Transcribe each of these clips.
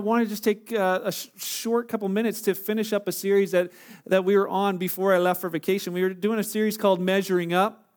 want to just take uh, a sh- short couple minutes to finish up a series that, that we were on before I left for vacation. We were doing a series called Measuring Up.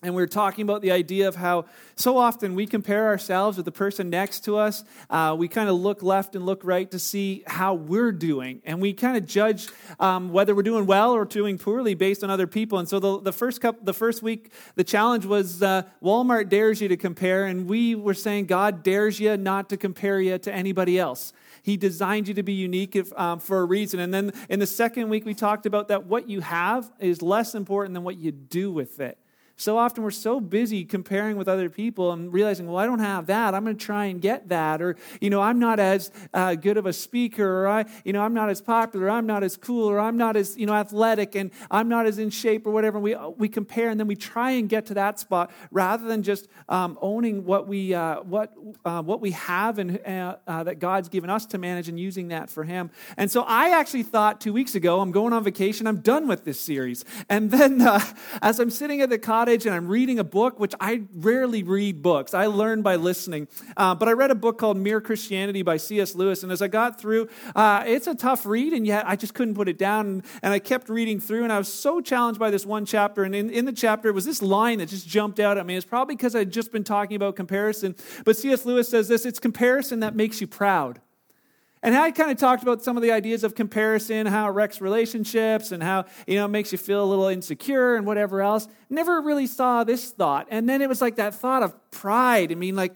And we were talking about the idea of how so often we compare ourselves with the person next to us. Uh, we kind of look left and look right to see how we're doing. And we kind of judge um, whether we're doing well or doing poorly based on other people. And so the, the, first, couple, the first week, the challenge was uh, Walmart dares you to compare. And we were saying God dares you not to compare you to anybody else. He designed you to be unique if, um, for a reason. And then in the second week, we talked about that what you have is less important than what you do with it. So often we're so busy comparing with other people and realizing, well, I don't have that. I'm going to try and get that. Or, you know, I'm not as uh, good of a speaker. Or, I, you know, I'm not as popular. I'm not as cool. Or I'm not as, you know, athletic. And I'm not as in shape or whatever. We, we compare and then we try and get to that spot rather than just um, owning what we, uh, what, uh, what we have and uh, uh, that God's given us to manage and using that for Him. And so I actually thought two weeks ago, I'm going on vacation. I'm done with this series. And then uh, as I'm sitting at the cottage, cottage and I'm reading a book, which I rarely read books. I learn by listening. Uh, but I read a book called Mere Christianity by C.S. Lewis. And as I got through, uh, it's a tough read, and yet I just couldn't put it down. And I kept reading through, and I was so challenged by this one chapter. And in, in the chapter was this line that just jumped out at me. It's probably because I'd just been talking about comparison. But C.S. Lewis says this it's comparison that makes you proud. And I kind of talked about some of the ideas of comparison, how it wrecks relationships and how, you know, it makes you feel a little insecure and whatever else. Never really saw this thought. And then it was like that thought of pride. I mean, like,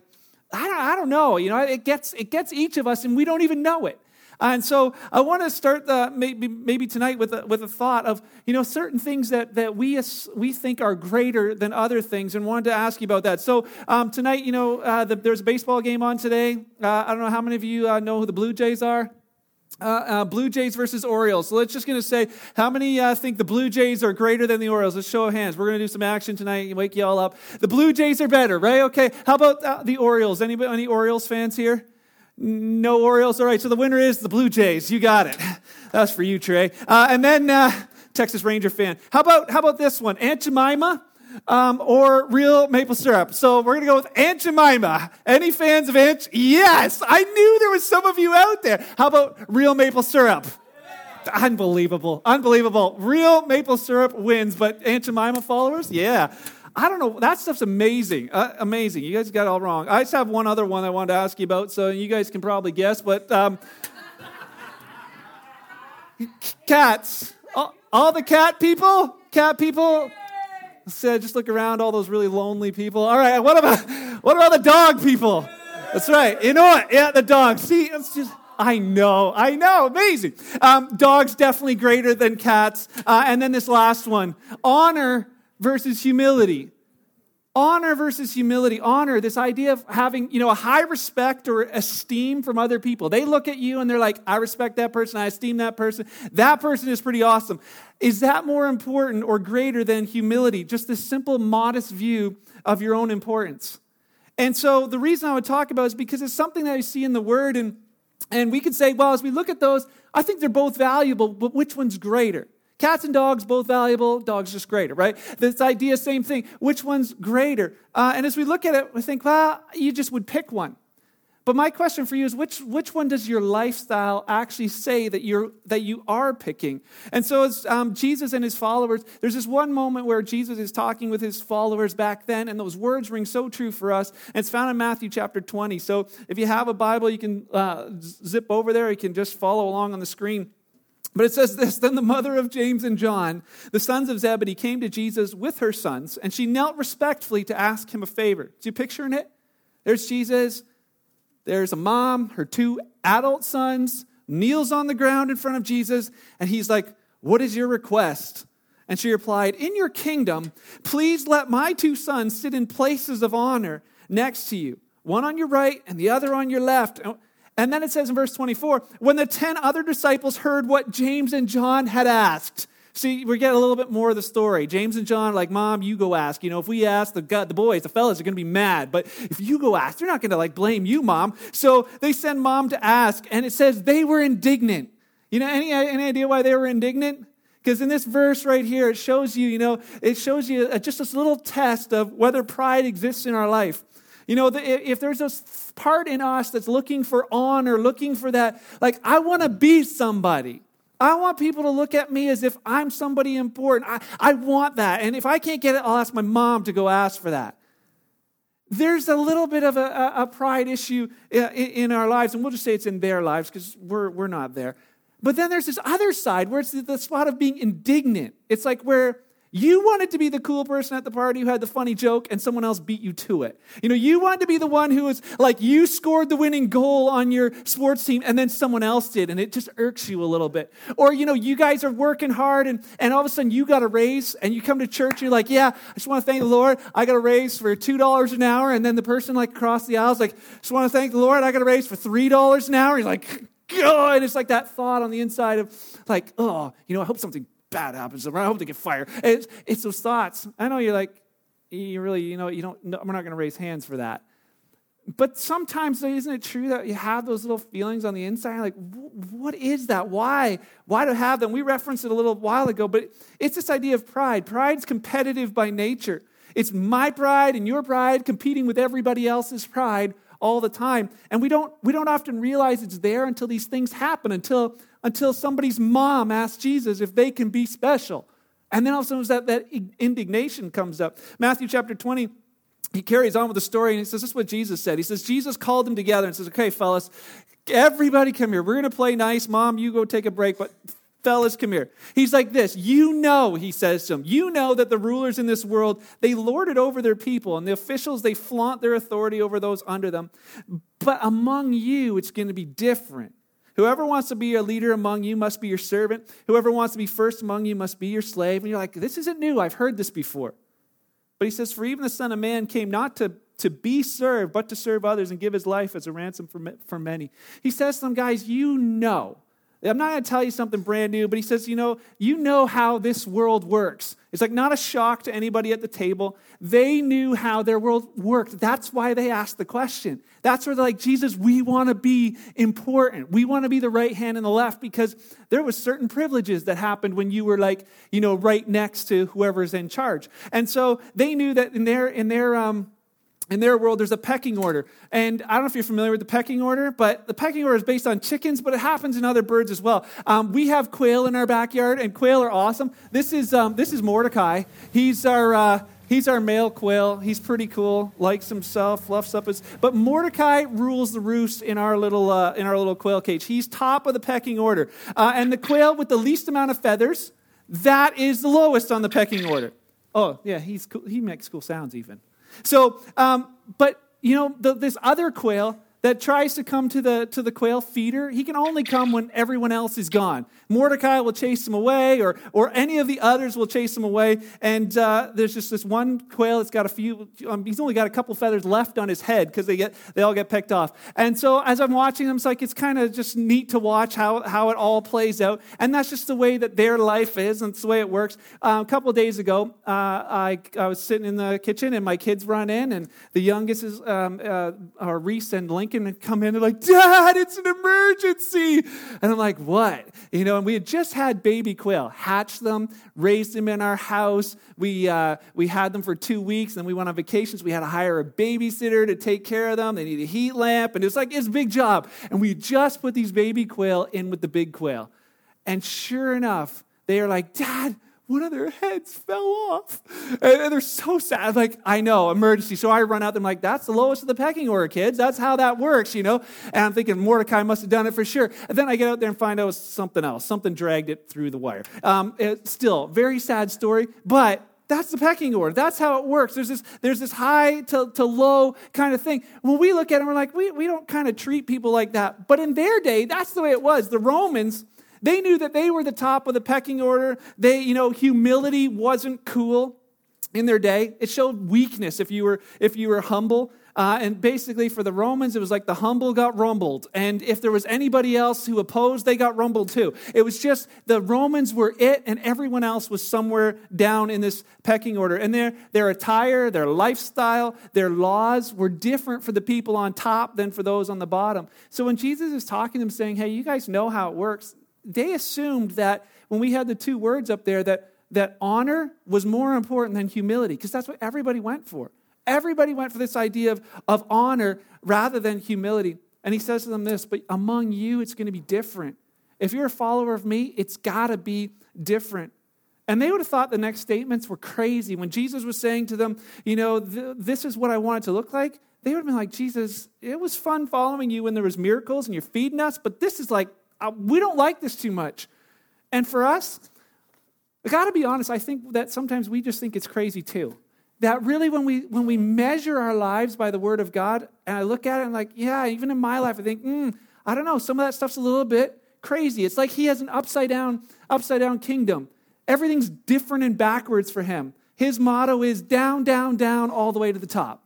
I don't, I don't know. You know, it gets, it gets each of us and we don't even know it. And so I want to start the, maybe, maybe tonight with a, with a thought of, you know, certain things that, that we, we think are greater than other things and wanted to ask you about that. So um, tonight, you know, uh, the, there's a baseball game on today. Uh, I don't know how many of you uh, know who the Blue Jays are. Uh, uh, Blue Jays versus Orioles. So let's just going to say, how many uh, think the Blue Jays are greater than the Orioles? Let's show of hands. We're going to do some action tonight, and wake you all up. The Blue Jays are better, right? Okay. How about uh, the Orioles? Anybody, any Orioles fans here? No Orioles. All right, so the winner is the Blue Jays. You got it. That's for you, Trey. Uh, and then uh, Texas Ranger fan. How about how about this one? Aunt Jemima um, or real maple syrup? So we're gonna go with Aunt Jemima. Any fans of Aunt? Yes, I knew there was some of you out there. How about real maple syrup? Unbelievable, unbelievable. Real maple syrup wins, but Aunt Jemima followers, yeah. I don't know. That stuff's amazing. Uh, amazing. You guys got it all wrong. I just have one other one I wanted to ask you about, so you guys can probably guess. But um, cats. All, all, the cat people? Cat people? So just look around, all those really lonely people. All right, what about what about the dog people? That's right. You know what? Yeah, the dogs. See, it's just. I know, I know, amazing. Um, dogs definitely greater than cats. Uh, and then this last one honor versus humility. Honor versus humility. Honor, this idea of having, you know, a high respect or esteem from other people. They look at you and they're like, I respect that person, I esteem that person. That person is pretty awesome. Is that more important or greater than humility? Just this simple, modest view of your own importance. And so the reason I would talk about is because it's something that I see in the Word, and, and we could say, well, as we look at those, I think they're both valuable, but which one's greater? Cats and dogs, both valuable. Dogs just greater, right? This idea, same thing. Which one's greater? Uh, and as we look at it, we think, well, you just would pick one. But my question for you is which, which one does your lifestyle actually say that, you're, that you are picking? And so, as um, Jesus and his followers, there's this one moment where Jesus is talking with his followers back then, and those words ring so true for us. And it's found in Matthew chapter 20. So, if you have a Bible, you can uh, zip over there, you can just follow along on the screen. But it says this Then the mother of James and John, the sons of Zebedee, came to Jesus with her sons, and she knelt respectfully to ask him a favor. Do you picturing it? There's Jesus, there's a mom, her two adult sons, kneels on the ground in front of Jesus, and he's like, What is your request? And she replied, In your kingdom, please let my two sons sit in places of honor next to you, one on your right and the other on your left. And then it says in verse 24 when the 10 other disciples heard what James and John had asked. See, we get a little bit more of the story. James and John like, Mom, you go ask. You know, if we ask, the, the boys, the fellas are going to be mad. But if you go ask, they're not going to like blame you, Mom. So they send Mom to ask, and it says they were indignant. You know, any, any idea why they were indignant? Because in this verse right here, it shows you, you know, it shows you uh, just this little test of whether pride exists in our life. You know, if there's a part in us that's looking for honor, looking for that, like, I want to be somebody. I want people to look at me as if I'm somebody important. I, I want that. And if I can't get it, I'll ask my mom to go ask for that. There's a little bit of a, a pride issue uh, in, in our lives, and we'll just say it's in their lives because we're, we're not there. But then there's this other side where it's the, the spot of being indignant. It's like where you wanted to be the cool person at the party who had the funny joke, and someone else beat you to it. You know, you wanted to be the one who was like, you scored the winning goal on your sports team, and then someone else did, and it just irks you a little bit. Or, you know, you guys are working hard, and, and all of a sudden you got a raise, and you come to church, and you're like, yeah, I just want to thank the Lord. I got a raise for $2 an hour. And then the person like across the aisle is like, just want to thank the Lord. I got a raise for $3 an hour. He's like, God, and it's like that thought on the inside of like, oh, you know, I hope something bad happens. I hope they get fired. It's, it's those thoughts. I know you're like, you really, you know, you don't, no, we're not going to raise hands for that. But sometimes, isn't it true that you have those little feelings on the inside? Like, what is that? Why? Why do I have them? We referenced it a little while ago, but it's this idea of pride. Pride's competitive by nature. It's my pride and your pride competing with everybody else's pride all the time. And we don't, we don't often realize it's there until these things happen, until until somebody's mom asks Jesus if they can be special. And then all of a sudden that, that indignation comes up. Matthew chapter 20, he carries on with the story and he says, This is what Jesus said. He says, Jesus called them together and says, Okay, fellas, everybody come here. We're going to play nice. Mom, you go take a break, but fellas, come here. He's like this. You know, he says to them, you know that the rulers in this world, they lord it over their people, and the officials, they flaunt their authority over those under them. But among you, it's going to be different. Whoever wants to be a leader among you must be your servant. Whoever wants to be first among you must be your slave. And you're like, this isn't new. I've heard this before. But he says, For even the Son of Man came not to, to be served, but to serve others and give his life as a ransom for, for many. He says to them, guys, you know I'm not going to tell you something brand new, but he says, you know, you know how this world works. It's like not a shock to anybody at the table. They knew how their world worked. That's why they asked the question. That's where they're like, Jesus, we want to be important. We want to be the right hand and the left because there was certain privileges that happened when you were like, you know, right next to whoever's in charge. And so they knew that in their in their um, in their world, there's a pecking order. And I don't know if you're familiar with the pecking order, but the pecking order is based on chickens, but it happens in other birds as well. Um, we have quail in our backyard, and quail are awesome. This is, um, this is Mordecai. He's our, uh, he's our male quail. He's pretty cool, likes himself, fluffs up his. But Mordecai rules the roost in our little, uh, in our little quail cage. He's top of the pecking order. Uh, and the quail with the least amount of feathers, that is the lowest on the pecking order. Oh, yeah, he's cool. he makes cool sounds even. So, um, but you know, the, this other quail that tries to come to the, to the quail feeder, he can only come when everyone else is gone. Mordecai will chase him away, or, or any of the others will chase him away. And uh, there's just this one quail that's got a few, um, he's only got a couple feathers left on his head because they, get, they all get picked off. And so as I'm watching them, it's like it's kind of just neat to watch how, how it all plays out. And that's just the way that their life is, and it's the way it works. Uh, a couple days ago, uh, I, I was sitting in the kitchen, and my kids run in, and the youngest is um, uh, Reese and Lincoln and come in and like, Dad, it's an emergency. And I'm like, what? You know, and we had just had baby quail, hatched them, raised them in our house. We, uh, we had them for two weeks, and we went on vacations. We had to hire a babysitter to take care of them. They need a heat lamp, and it's like, it's a big job. And we just put these baby quail in with the big quail. And sure enough, they are like, Dad, one of their heads fell off. And they're so sad. Like, I know, emergency. So I run out there. I'm like, that's the lowest of the pecking order, kids. That's how that works, you know? And I'm thinking Mordecai must have done it for sure. And then I get out there and find out it was something else. Something dragged it through the wire. Um, it, still, very sad story, but that's the pecking order. That's how it works. There's this, there's this high to, to low kind of thing. When we look at it, we're like, we, we don't kind of treat people like that. But in their day, that's the way it was. The Romans, they knew that they were the top of the pecking order. They, you know, humility wasn't cool in their day. It showed weakness if you were if you were humble. Uh, and basically, for the Romans, it was like the humble got rumbled. And if there was anybody else who opposed, they got rumbled too. It was just the Romans were it, and everyone else was somewhere down in this pecking order. And their, their attire, their lifestyle, their laws were different for the people on top than for those on the bottom. So when Jesus is talking to them, saying, Hey, you guys know how it works, they assumed that when we had the two words up there, that, that honor was more important than humility, because that's what everybody went for. Everybody went for this idea of, of honor rather than humility. And he says to them this, but among you, it's going to be different. If you're a follower of me, it's got to be different. And they would have thought the next statements were crazy. When Jesus was saying to them, you know, this is what I want it to look like, they would have been like, Jesus, it was fun following you when there was miracles and you're feeding us, but this is like, uh, we don't like this too much. And for us, I got to be honest, I think that sometimes we just think it's crazy too. That really, when we when we measure our lives by the Word of God, and I look at it and like, yeah, even in my life, I think, mm, I don't know, some of that stuff's a little bit crazy. It's like He has an upside down upside down kingdom. Everything's different and backwards for Him. His motto is down, down, down, all the way to the top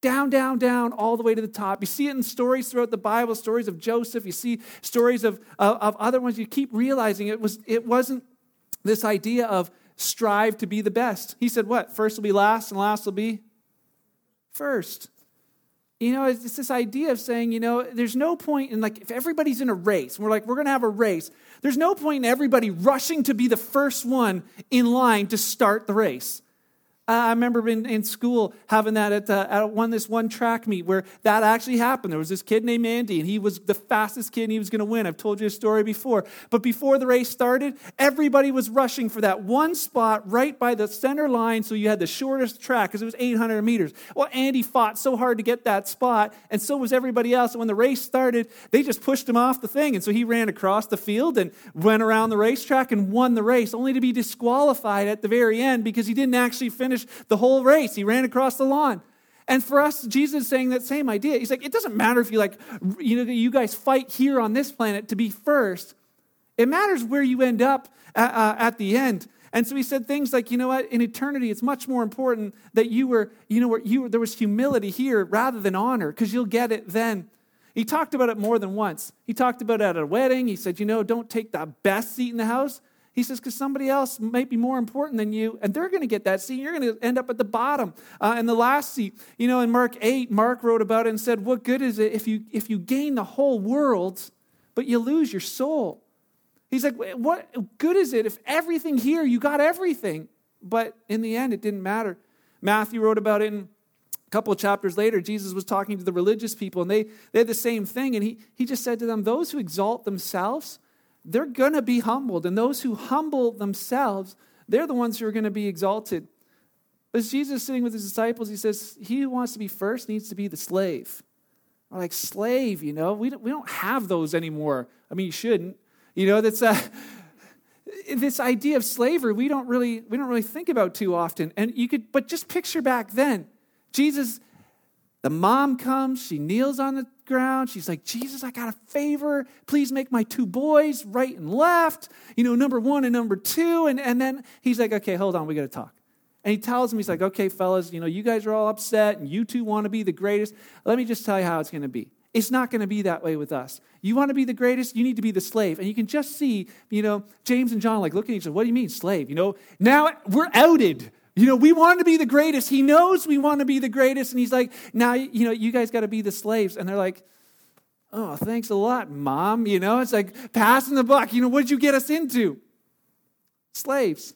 down, down, down, all the way to the top. You see it in stories throughout the Bible, stories of Joseph. You see stories of, of, of, other ones. You keep realizing it, was, it wasn't this idea of strive to be the best. He said, What? First will be last, and last will be first. You know, it's this idea of saying, you know, there's no point in like, if everybody's in a race, we're like, we're going to have a race, there's no point in everybody rushing to be the first one in line to start the race. I remember in, in school having that at, uh, at one this one track meet where that actually happened. There was this kid named Andy, and he was the fastest kid, and he was going to win. I've told you a story before. But before the race started, everybody was rushing for that one spot right by the center line, so you had the shortest track because it was 800 meters. Well, Andy fought so hard to get that spot, and so was everybody else. And when the race started, they just pushed him off the thing, and so he ran across the field and went around the racetrack and won the race, only to be disqualified at the very end because he didn't actually finish the whole race. He ran across the lawn. And for us, Jesus is saying that same idea. He's like, it doesn't matter if you like, you know, you guys fight here on this planet to be first. It matters where you end up at, uh, at the end. And so he said things like, you know what, in eternity, it's much more important that you were, you know, where you there was humility here rather than honor, because you'll get it then. He talked about it more than once. He talked about it at a wedding. He said, you know, don't take the best seat in the house. He says, because somebody else might be more important than you, and they're going to get that seat. You're going to end up at the bottom. Uh, and the last seat, you know, in Mark 8, Mark wrote about it and said, What good is it if you, if you gain the whole world, but you lose your soul? He's like, What good is it if everything here, you got everything, but in the end, it didn't matter? Matthew wrote about it in a couple of chapters later, Jesus was talking to the religious people, and they, they had the same thing. And he, he just said to them, Those who exalt themselves, they're going to be humbled. And those who humble themselves, they're the ones who are going to be exalted. As Jesus sitting with his disciples, he says, He who wants to be first needs to be the slave. We're like, slave, you know, we don't, we don't have those anymore. I mean, you shouldn't. You know, that's uh, a, this idea of slavery we don't really we don't really think about too often. And you could, but just picture back then, Jesus, the mom comes, she kneels on the ground. She's like, Jesus, I got a favor. Please make my two boys right and left, you know, number one and number two. And, and then he's like, okay, hold on, we got to talk. And he tells him, he's like, okay, fellas, you know, you guys are all upset and you two want to be the greatest. Let me just tell you how it's going to be. It's not going to be that way with us. You want to be the greatest, you need to be the slave. And you can just see, you know, James and John like looking at each other, what do you mean, slave? You know, now we're outed. You know, we want to be the greatest. He knows we want to be the greatest. And he's like, now, you know, you guys got to be the slaves. And they're like, oh, thanks a lot, mom. You know, it's like passing the buck. You know, what'd you get us into? Slaves.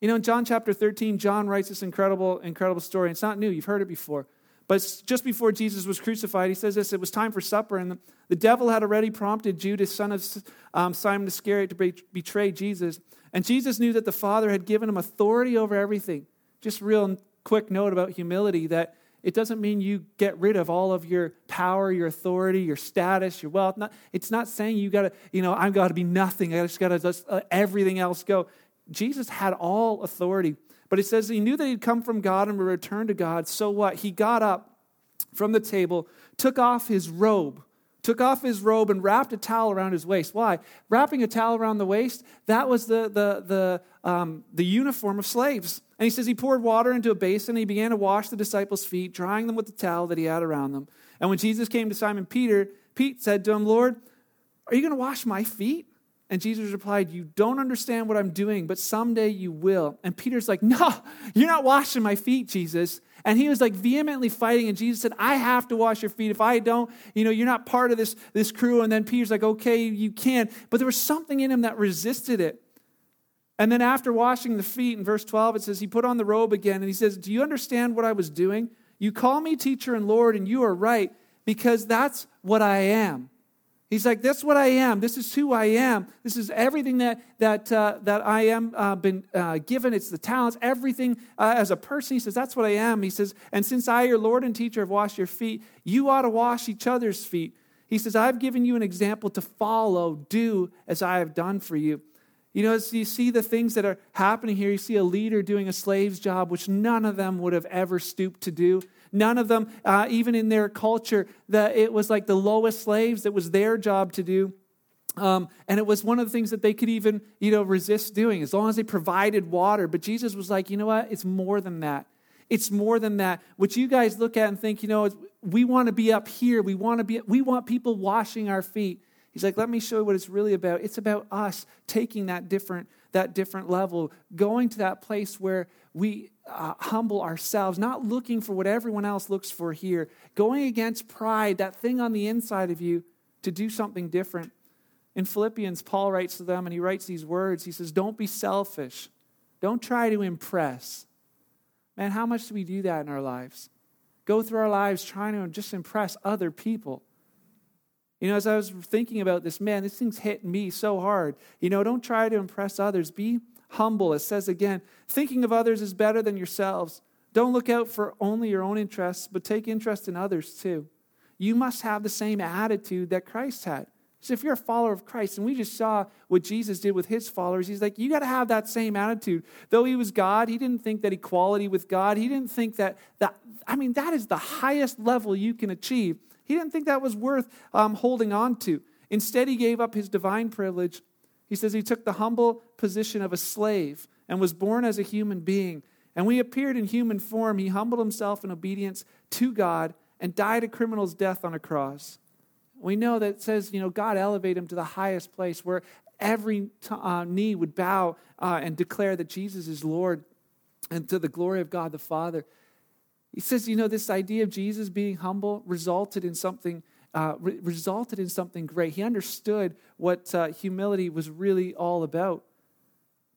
You know, in John chapter 13, John writes this incredible, incredible story. It's not new, you've heard it before. But just before Jesus was crucified, he says this it was time for supper, and the, the devil had already prompted Judas, son of um, Simon Iscariot, to be, betray Jesus. And Jesus knew that the Father had given him authority over everything. Just real quick note about humility that it doesn't mean you get rid of all of your power, your authority, your status, your wealth. Not, it's not saying you got to, you know, I've got to be nothing. I just got to let uh, everything else go. Jesus had all authority. But it says he knew that he'd come from God and would return to God. So what? He got up from the table, took off his robe, took off his robe and wrapped a towel around his waist. Why? Wrapping a towel around the waist, that was the, the, the, um, the uniform of slaves. And he says he poured water into a basin and he began to wash the disciples' feet, drying them with the towel that he had around them. And when Jesus came to Simon Peter, Pete said to him, Lord, are you going to wash my feet? And Jesus replied, You don't understand what I'm doing, but someday you will. And Peter's like, No, you're not washing my feet, Jesus. And he was like vehemently fighting. And Jesus said, I have to wash your feet. If I don't, you know, you're not part of this, this crew. And then Peter's like, Okay, you can. But there was something in him that resisted it. And then after washing the feet, in verse 12, it says, He put on the robe again, and he says, Do you understand what I was doing? You call me teacher and Lord, and you are right, because that's what I am. He's like, "That's what I am. This is who I am. This is everything that that uh, that I am uh, been uh, given. It's the talents, everything uh, as a person." He says, "That's what I am." He says, "And since I, your Lord and teacher, have washed your feet, you ought to wash each other's feet." He says, "I've given you an example to follow. Do as I have done for you." You know, as you see the things that are happening here, you see a leader doing a slave's job, which none of them would have ever stooped to do. None of them, uh, even in their culture, that it was like the lowest slaves. It was their job to do. Um, and it was one of the things that they could even, you know, resist doing as long as they provided water. But Jesus was like, you know what? It's more than that. It's more than that. What you guys look at and think, you know, we want to be up here. We want to be. We want people washing our feet. He's like, let me show you what it's really about. It's about us taking that different, that different level, going to that place where we uh, humble ourselves, not looking for what everyone else looks for here, going against pride, that thing on the inside of you, to do something different. In Philippians, Paul writes to them and he writes these words. He says, Don't be selfish. Don't try to impress. Man, how much do we do that in our lives? Go through our lives trying to just impress other people. You know, as I was thinking about this, man, this thing's hitting me so hard. You know, don't try to impress others. Be humble. It says again, thinking of others is better than yourselves. Don't look out for only your own interests, but take interest in others too. You must have the same attitude that Christ had. So if you're a follower of Christ, and we just saw what Jesus did with his followers, he's like, you got to have that same attitude. Though he was God, he didn't think that equality with God, he didn't think that, that I mean, that is the highest level you can achieve. He didn't think that was worth um, holding on to. Instead, he gave up his divine privilege. He says he took the humble position of a slave and was born as a human being. And when he appeared in human form, he humbled himself in obedience to God and died a criminal's death on a cross. We know that says, you know, God elevated him to the highest place where every uh, knee would bow uh, and declare that Jesus is Lord and to the glory of God the Father. He says, you know, this idea of Jesus being humble resulted in something. Uh, re- resulted in something great. He understood what uh, humility was really all about.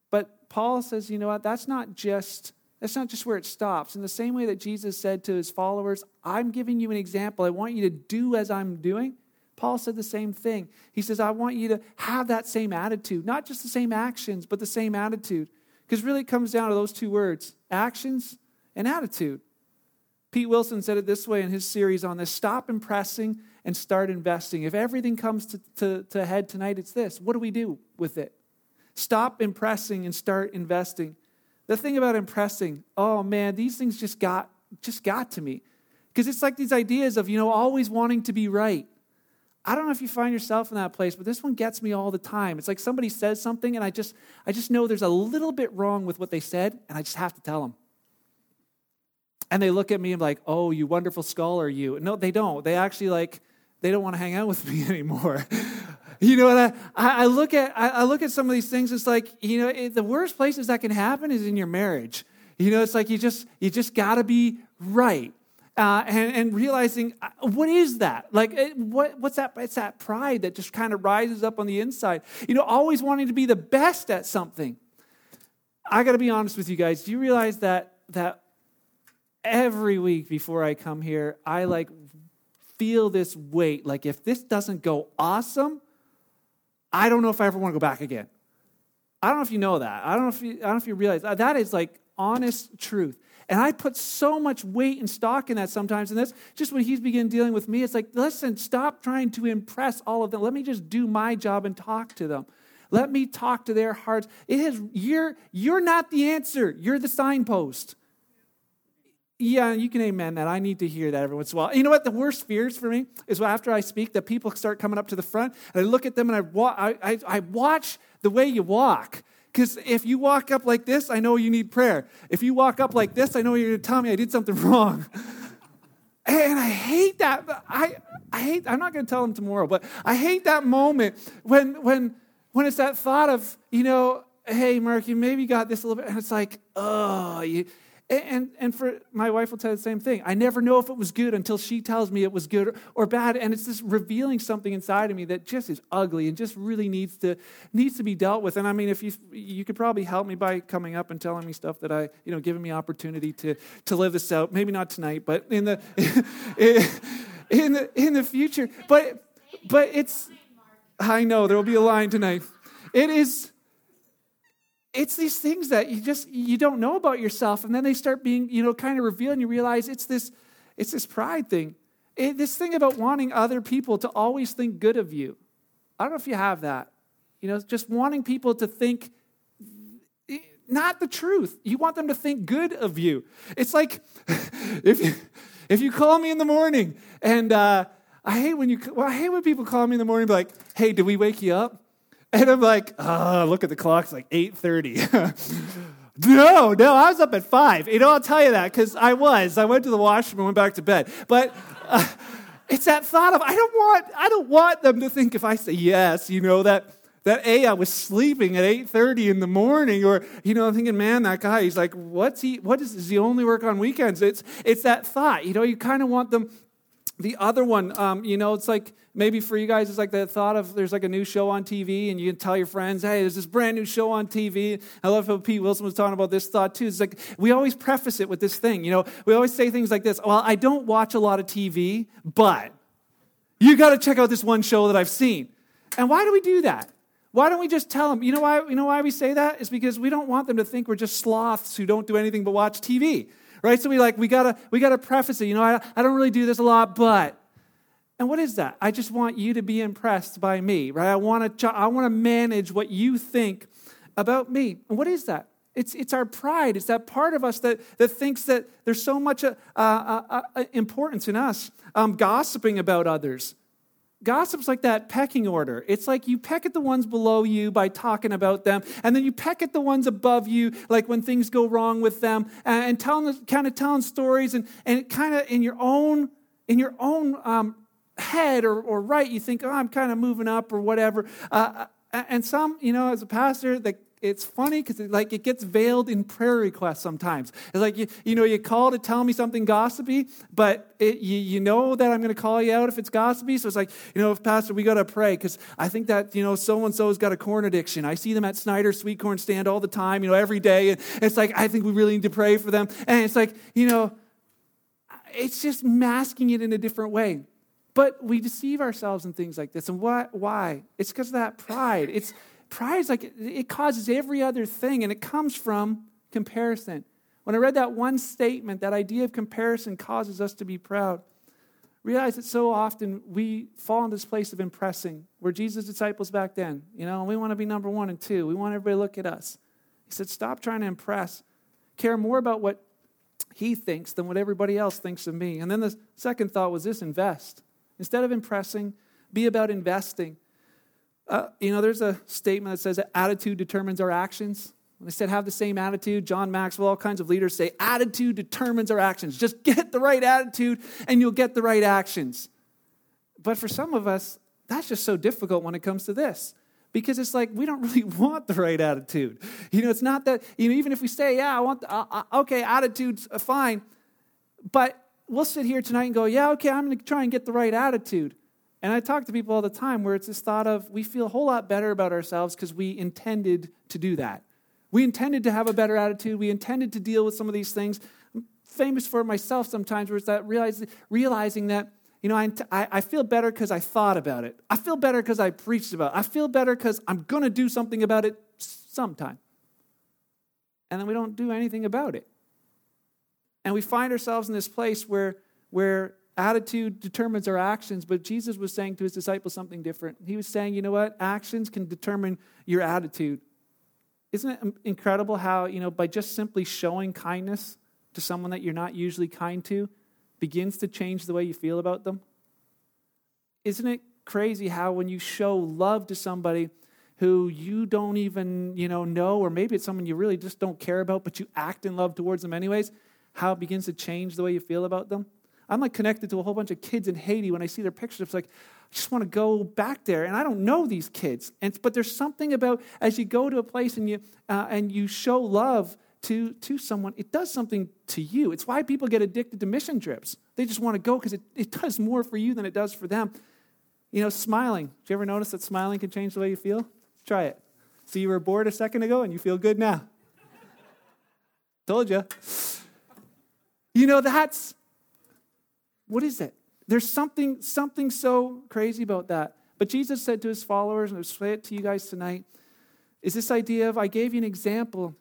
But Paul says, you know what? That's not just that's not just where it stops. In the same way that Jesus said to his followers, "I'm giving you an example. I want you to do as I'm doing." Paul said the same thing. He says, "I want you to have that same attitude, not just the same actions, but the same attitude." Because really, it comes down to those two words: actions and attitude. Pete Wilson said it this way in his series on this stop impressing and start investing. If everything comes to, to, to head tonight, it's this what do we do with it? Stop impressing and start investing. The thing about impressing, oh man, these things just got just got to me. Because it's like these ideas of, you know, always wanting to be right. I don't know if you find yourself in that place, but this one gets me all the time. It's like somebody says something and I just I just know there's a little bit wrong with what they said and I just have to tell them. And they look at me and like, oh, you wonderful scholar, you. No, they don't. They actually like, they don't want to hang out with me anymore. you know, what I, I look at I look at some of these things. It's like, you know, it, the worst places that can happen is in your marriage. You know, it's like you just you just got to be right. Uh, and, and, realizing uh, what is that like what, what's that it's that pride that just kind of rises up on the inside you know always wanting to be the best at something i got to be honest with you guys do you realize that that every week before I come here, I like feel this weight. Like, if this doesn't go awesome, I don't know if I ever want to go back again. I don't know if you know that. I don't know if you, I don't know if you realize that, that is like honest truth. And I put so much weight and stock in that sometimes. And that's just when he's beginning dealing with me. It's like, listen, stop trying to impress all of them. Let me just do my job and talk to them. Let me talk to their hearts. It is, you're, you're not the answer. You're the signpost. Yeah, you can amen that. I need to hear that every once in a while. You know what? The worst fears for me is after I speak, that people start coming up to the front, and I look at them and I, wa- I, I, I watch the way you walk. Because if you walk up like this, I know you need prayer. If you walk up like this, I know you're going to tell me I did something wrong. and I hate that. I, I hate, I'm not going to tell them tomorrow, but I hate that moment when, when, when it's that thought of, you know, hey, Mark, you maybe got this a little bit, and it's like, oh, you And, and for my wife will tell the same thing. I never know if it was good until she tells me it was good or, or bad. And it's just revealing something inside of me that just is ugly and just really needs to needs to be dealt with. And I mean, if you you could probably help me by coming up and telling me stuff that I, you know, giving me opportunity to to live this out. Maybe not tonight, but in the in the in the future. But but it's I know there will be a line tonight. It is it's these things that you just you don't know about yourself and then they start being you know kind of revealed and you realize it's this it's this pride thing. It, this thing about wanting other people to always think good of you. I don't know if you have that. You know just wanting people to think not the truth. You want them to think good of you. It's like if you if you call me in the morning and uh, i hate when you well i hate when people call me in the morning like hey did we wake you up and I'm like, oh, look at the clock. It's like 8.30. no, no, I was up at 5. You know, I'll tell you that because I was. I went to the washroom and went back to bed. But uh, it's that thought of, I don't want, I don't want them to think if I say yes, you know, that that a i was sleeping at 8.30 in the morning or you know i'm thinking man that guy he's like what's he what is does he only work on weekends it's it's that thought you know you kind of want them the other one, um, you know, it's like maybe for you guys, it's like the thought of there's like a new show on TV, and you can tell your friends, hey, there's this brand new show on TV. I love how Pete Wilson was talking about this thought too. It's like we always preface it with this thing, you know, we always say things like this Well, I don't watch a lot of TV, but you got to check out this one show that I've seen. And why do we do that? Why don't we just tell them? You know why? You know why we say that? Is because we don't want them to think we're just sloths who don't do anything but watch TV right? So we like we gotta we gotta preface it. You know, I, I don't really do this a lot, but and what is that? I just want you to be impressed by me, right? I want to I want to manage what you think about me. And what is that? It's, it's our pride. It's that part of us that, that thinks that there's so much uh, uh, uh, importance in us. Um, gossiping about others, Gossip's like that pecking order. It's like you peck at the ones below you by talking about them, and then you peck at the ones above you, like when things go wrong with them, and, telling, kind of telling stories, and, and kind of in your own, in your own um, head or, or right, you think, oh, I'm kind of moving up or whatever. Uh, uh and some, you know, as a pastor, that it's funny because it, like it gets veiled in prayer requests sometimes. It's like you, you know you call to tell me something gossipy, but it, you, you know that I'm going to call you out if it's gossipy. So it's like you know, if Pastor, we got to pray because I think that you know so and so's got a corn addiction. I see them at Snyder Sweet Corn Stand all the time, you know, every day, and it's like I think we really need to pray for them. And it's like you know, it's just masking it in a different way. But we deceive ourselves in things like this. And why? Why? It's because of that pride. It's pride is like it causes every other thing, and it comes from comparison. When I read that one statement, that idea of comparison causes us to be proud. Realize that so often we fall in this place of impressing, where Jesus' disciples back then, you know, we want to be number one and two. We want everybody to look at us. He said, Stop trying to impress. Care more about what he thinks than what everybody else thinks of me. And then the second thought was this invest. Instead of impressing, be about investing. Uh, you know, there's a statement that says that attitude determines our actions. When they said have the same attitude, John Maxwell, all kinds of leaders say attitude determines our actions. Just get the right attitude and you'll get the right actions. But for some of us, that's just so difficult when it comes to this because it's like we don't really want the right attitude. You know, it's not that, you know, even if we say, yeah, I want, the, uh, uh, okay, attitude's fine, but we'll sit here tonight and go, yeah, okay, I'm going to try and get the right attitude. And I talk to people all the time where it's this thought of we feel a whole lot better about ourselves because we intended to do that. We intended to have a better attitude. We intended to deal with some of these things. I'm famous for myself sometimes where it's that realizing, realizing that, you know, I, I feel better because I thought about it. I feel better because I preached about it. I feel better because I'm going to do something about it sometime. And then we don't do anything about it. And we find ourselves in this place where, where attitude determines our actions, but Jesus was saying to his disciples something different. He was saying, you know what? Actions can determine your attitude. Isn't it incredible how, you know, by just simply showing kindness to someone that you're not usually kind to begins to change the way you feel about them? Isn't it crazy how when you show love to somebody who you don't even, you know, know or maybe it's someone you really just don't care about but you act in love towards them anyways, how it begins to change the way you feel about them? I'm like connected to a whole bunch of kids in Haiti when I see their pictures. It's like, I just want to go back there. And I don't know these kids. And, but there's something about as you go to a place and you, uh, and you show love, to, to someone, it does something to you. It's why people get addicted to mission trips. They just want to go because it, it does more for you than it does for them. You know, smiling. Do you ever notice that smiling can change the way you feel? Try it. So you were bored a second ago and you feel good now. Told you. You know, that's what is it? There's something, something so crazy about that. But Jesus said to his followers, and I'll say it to you guys tonight, is this idea of I gave you an example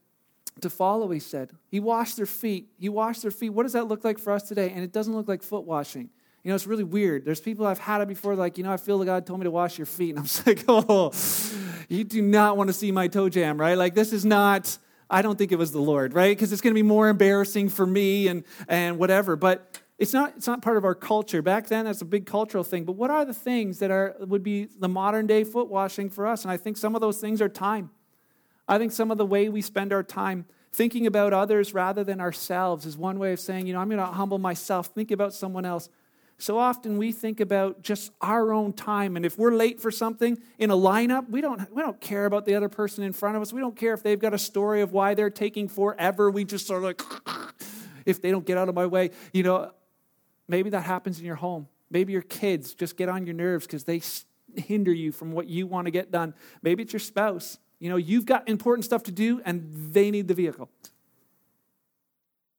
to follow, he said. He washed their feet. He washed their feet. What does that look like for us today? And it doesn't look like foot washing. You know, it's really weird. There's people I've had it before, like, you know, I feel like God told me to wash your feet. And I'm just like, oh, you do not want to see my toe jam, right? Like, this is not, I don't think it was the Lord, right? Because it's going to be more embarrassing for me and, and whatever. But it's not, it's not part of our culture. Back then, that's a big cultural thing. But what are the things that are, would be the modern day foot washing for us? And I think some of those things are time. I think some of the way we spend our time thinking about others rather than ourselves is one way of saying, you know, I'm going to humble myself, think about someone else. So often we think about just our own time. And if we're late for something in a lineup, we don't, we don't care about the other person in front of us. We don't care if they've got a story of why they're taking forever. We just sort of like, if they don't get out of my way. You know, maybe that happens in your home. Maybe your kids just get on your nerves because they hinder you from what you want to get done. Maybe it's your spouse. You know, you've got important stuff to do and they need the vehicle.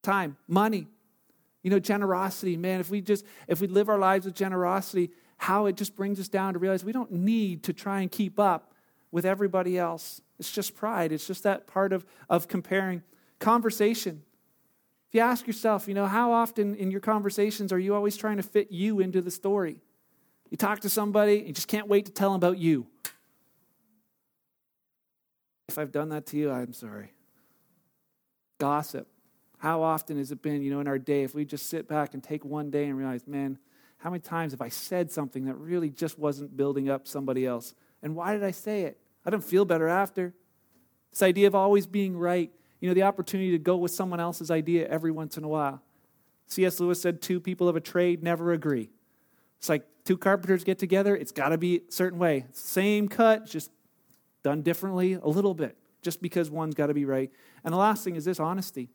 Time, money, you know, generosity, man, if we just, if we live our lives with generosity, how it just brings us down to realize we don't need to try and keep up with everybody else. It's just pride. It's just that part of, of comparing. Conversation. If you ask yourself, you know, how often in your conversations are you always trying to fit you into the story? You talk to somebody, you just can't wait to tell them about you. If I've done that to you, I'm sorry. Gossip. How often has it been, you know, in our day, if we just sit back and take one day and realize, man, how many times have I said something that really just wasn't building up somebody else? And why did I say it? I don't feel better after. This idea of always being right, you know, the opportunity to go with someone else's idea every once in a while. C.S. Lewis said, Two people of a trade never agree. It's like two carpenters get together, it's got to be a certain way. Same cut, just done differently a little bit, just because one's got to be right. And the last thing is this honesty.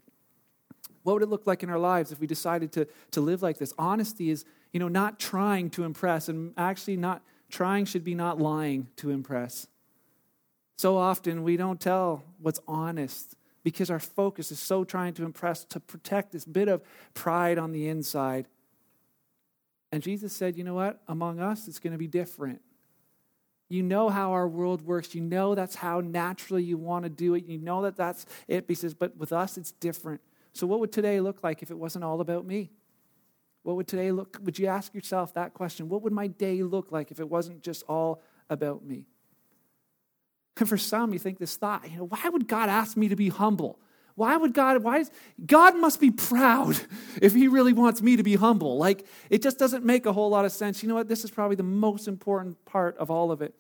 What would it look like in our lives if we decided to, to live like this? Honesty is, you know, not trying to impress, and actually not trying should be not lying to impress. So often we don't tell what's honest because our focus is so trying to impress to protect this bit of pride on the inside. And Jesus said, you know what? Among us, it's going to be different. You know how our world works. You know that's how naturally you want to do it. You know that that's it. He says, but with us, it's different. So, what would today look like if it wasn't all about me? What would today look? Would you ask yourself that question? What would my day look like if it wasn't just all about me? And for some, you think this thought, you know, why would God ask me to be humble? Why would God, why is, God must be proud if he really wants me to be humble. Like, it just doesn't make a whole lot of sense. You know what? This is probably the most important part of all of it.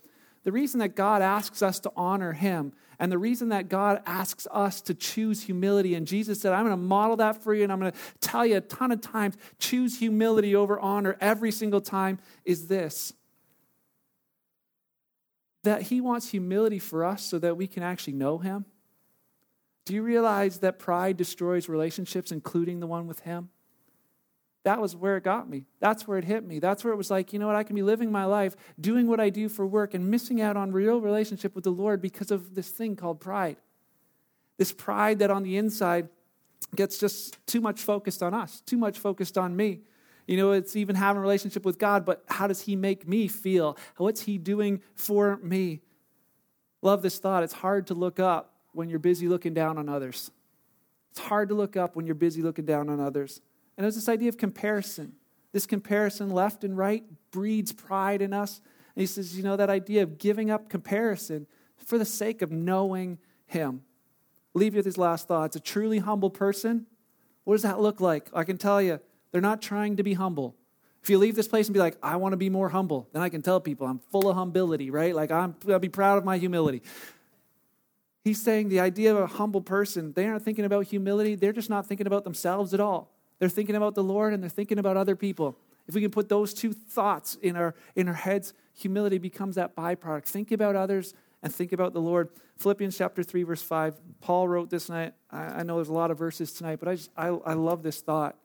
The reason that God asks us to honor him and the reason that God asks us to choose humility, and Jesus said, I'm going to model that for you, and I'm going to tell you a ton of times choose humility over honor every single time, is this that He wants humility for us so that we can actually know Him. Do you realize that pride destroys relationships, including the one with Him? that was where it got me. That's where it hit me. That's where it was like, you know what, I can be living my life, doing what I do for work, and missing out on real relationship with the Lord because of this thing called pride. This pride that on the inside gets just too much focused on us, too much focused on me. You know, it's even having a relationship with God, but how does He make me feel? What's He doing for me? Love this thought. It's hard to look up when you're busy looking down on others. It's hard to look up when you're busy looking down on others. And there's this idea of comparison. This comparison, left and right, breeds pride in us. And he says, you know, that idea of giving up comparison for the sake of knowing him. Leave you with his last thoughts. A truly humble person, what does that look like? I can tell you, they're not trying to be humble. If you leave this place and be like, I want to be more humble, then I can tell people I'm full of humility, right? Like I'm, I'll be proud of my humility. He's saying the idea of a humble person, they aren't thinking about humility, they're just not thinking about themselves at all. They're thinking about the Lord and they're thinking about other people. If we can put those two thoughts in our, in our heads, humility becomes that byproduct. Think about others and think about the Lord. Philippians chapter 3, verse 5. Paul wrote this, and I, I know there's a lot of verses tonight, but I, just, I, I love this thought.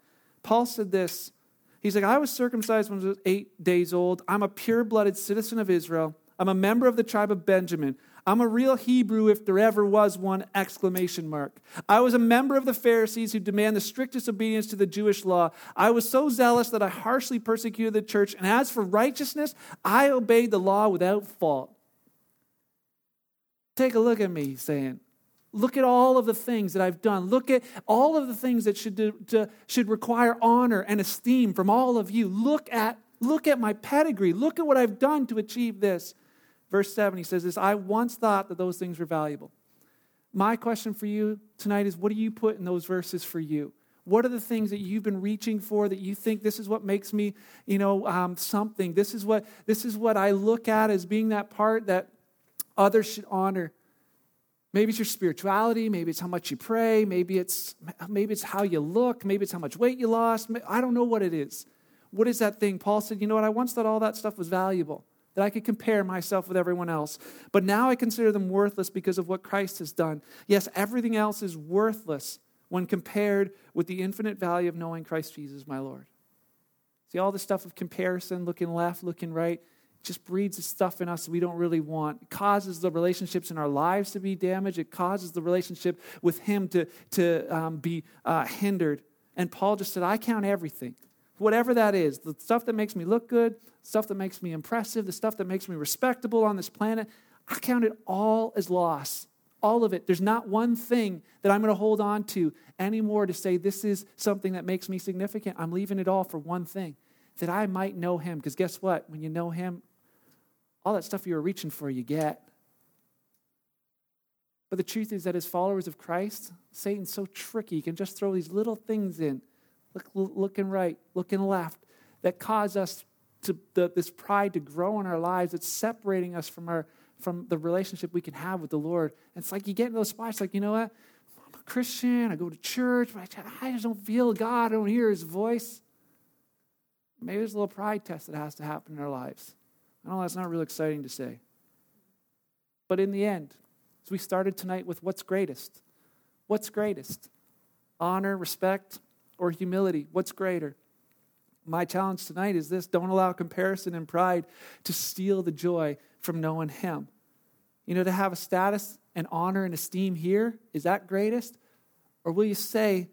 Paul said this He's like, I was circumcised when I was eight days old. I'm a pure blooded citizen of Israel. I'm a member of the tribe of Benjamin. I'm a real Hebrew if there ever was one exclamation mark. I was a member of the Pharisees who demand the strictest obedience to the Jewish law. I was so zealous that I harshly persecuted the church, and as for righteousness, I obeyed the law without fault. Take a look at me, saying. Look at all of the things that I've done. Look at all of the things that should, do, to, should require honor and esteem from all of you. Look at, look at my pedigree. Look at what I've done to achieve this. Verse 7, he says this I once thought that those things were valuable. My question for you tonight is what do you put in those verses for you? What are the things that you've been reaching for that you think this is what makes me, you know, um, something? This is what this is what I look at as being that part that others should honor. Maybe it's your spirituality, maybe it's how much you pray, maybe it's maybe it's how you look, maybe it's how much weight you lost. I don't know what it is. What is that thing? Paul said, "You know what? I once thought all that stuff was valuable." that I could compare myself with everyone else. But now I consider them worthless because of what Christ has done. Yes, everything else is worthless when compared with the infinite value of knowing Christ Jesus, my Lord. See, all the stuff of comparison, looking left, looking right, just breeds the stuff in us we don't really want. It causes the relationships in our lives to be damaged. It causes the relationship with Him to, to um, be uh, hindered. And Paul just said, I count everything whatever that is, the stuff that makes me look good, stuff that makes me impressive, the stuff that makes me respectable on this planet, I count it all as loss. All of it. There's not one thing that I'm going to hold on to anymore to say this is something that makes me significant. I'm leaving it all for one thing that I might know Him. Because guess what? When you know Him, all that stuff you were reaching for, you get. But the truth is that as followers of Christ, Satan's so tricky. He can just throw these little things in look, looking right, looking left, that cause us to the, this pride to grow in our lives. It's separating us from our from the relationship we can have with the Lord. And it's like you get in those spots, like you know what? I'm a Christian. I go to church, but I just don't feel God. I don't hear His voice. Maybe there's a little pride test that has to happen in our lives. I know that's not real exciting to say. But in the end, as we started tonight with what's greatest, what's greatest? Honor, respect, or humility? What's greater? My challenge tonight is this don't allow comparison and pride to steal the joy from knowing Him. You know, to have a status and honor and esteem here, is that greatest? Or will you say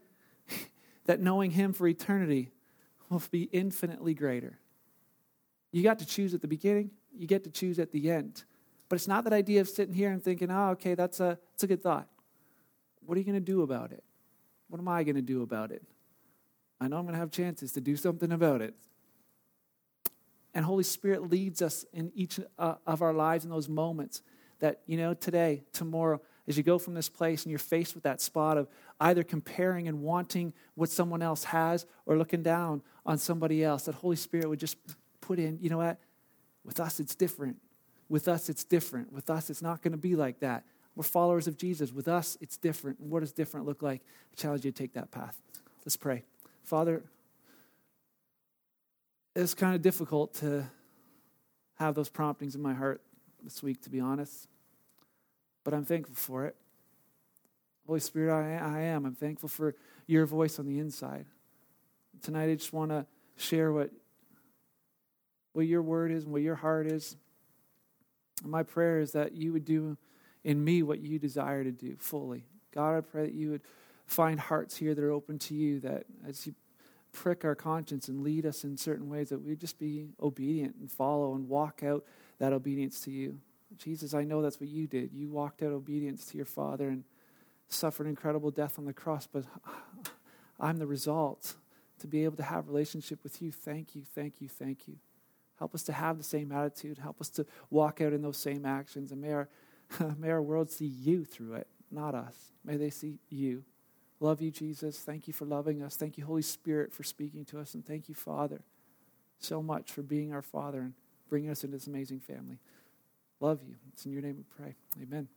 that knowing Him for eternity will be infinitely greater? You got to choose at the beginning, you get to choose at the end. But it's not that idea of sitting here and thinking, oh, okay, that's a, that's a good thought. What are you going to do about it? What am I going to do about it? I know I'm going to have chances to do something about it. And Holy Spirit leads us in each uh, of our lives in those moments that, you know, today, tomorrow, as you go from this place and you're faced with that spot of either comparing and wanting what someone else has or looking down on somebody else, that Holy Spirit would just put in, you know what? With us, it's different. With us, it's different. With us, it's not going to be like that. We're followers of Jesus. With us, it's different. what does different look like? I challenge you to take that path. Let's pray. Father, it's kind of difficult to have those promptings in my heart this week, to be honest, but I'm thankful for it. Holy Spirit, I, I am. I'm thankful for your voice on the inside. Tonight, I just want to share what, what your word is and what your heart is. And my prayer is that you would do in me what you desire to do fully. God, I pray that you would find hearts here that are open to you, that as you prick our conscience and lead us in certain ways, that we just be obedient and follow and walk out that obedience to you. Jesus, I know that's what you did. You walked out obedience to your Father and suffered incredible death on the cross, but I'm the result to be able to have relationship with you. Thank you, thank you, thank you. Help us to have the same attitude. Help us to walk out in those same actions. And may our, may our world see you through it, not us. May they see you. Love you, Jesus. Thank you for loving us. Thank you, Holy Spirit, for speaking to us. And thank you, Father, so much for being our Father and bringing us into this amazing family. Love you. It's in your name we pray. Amen.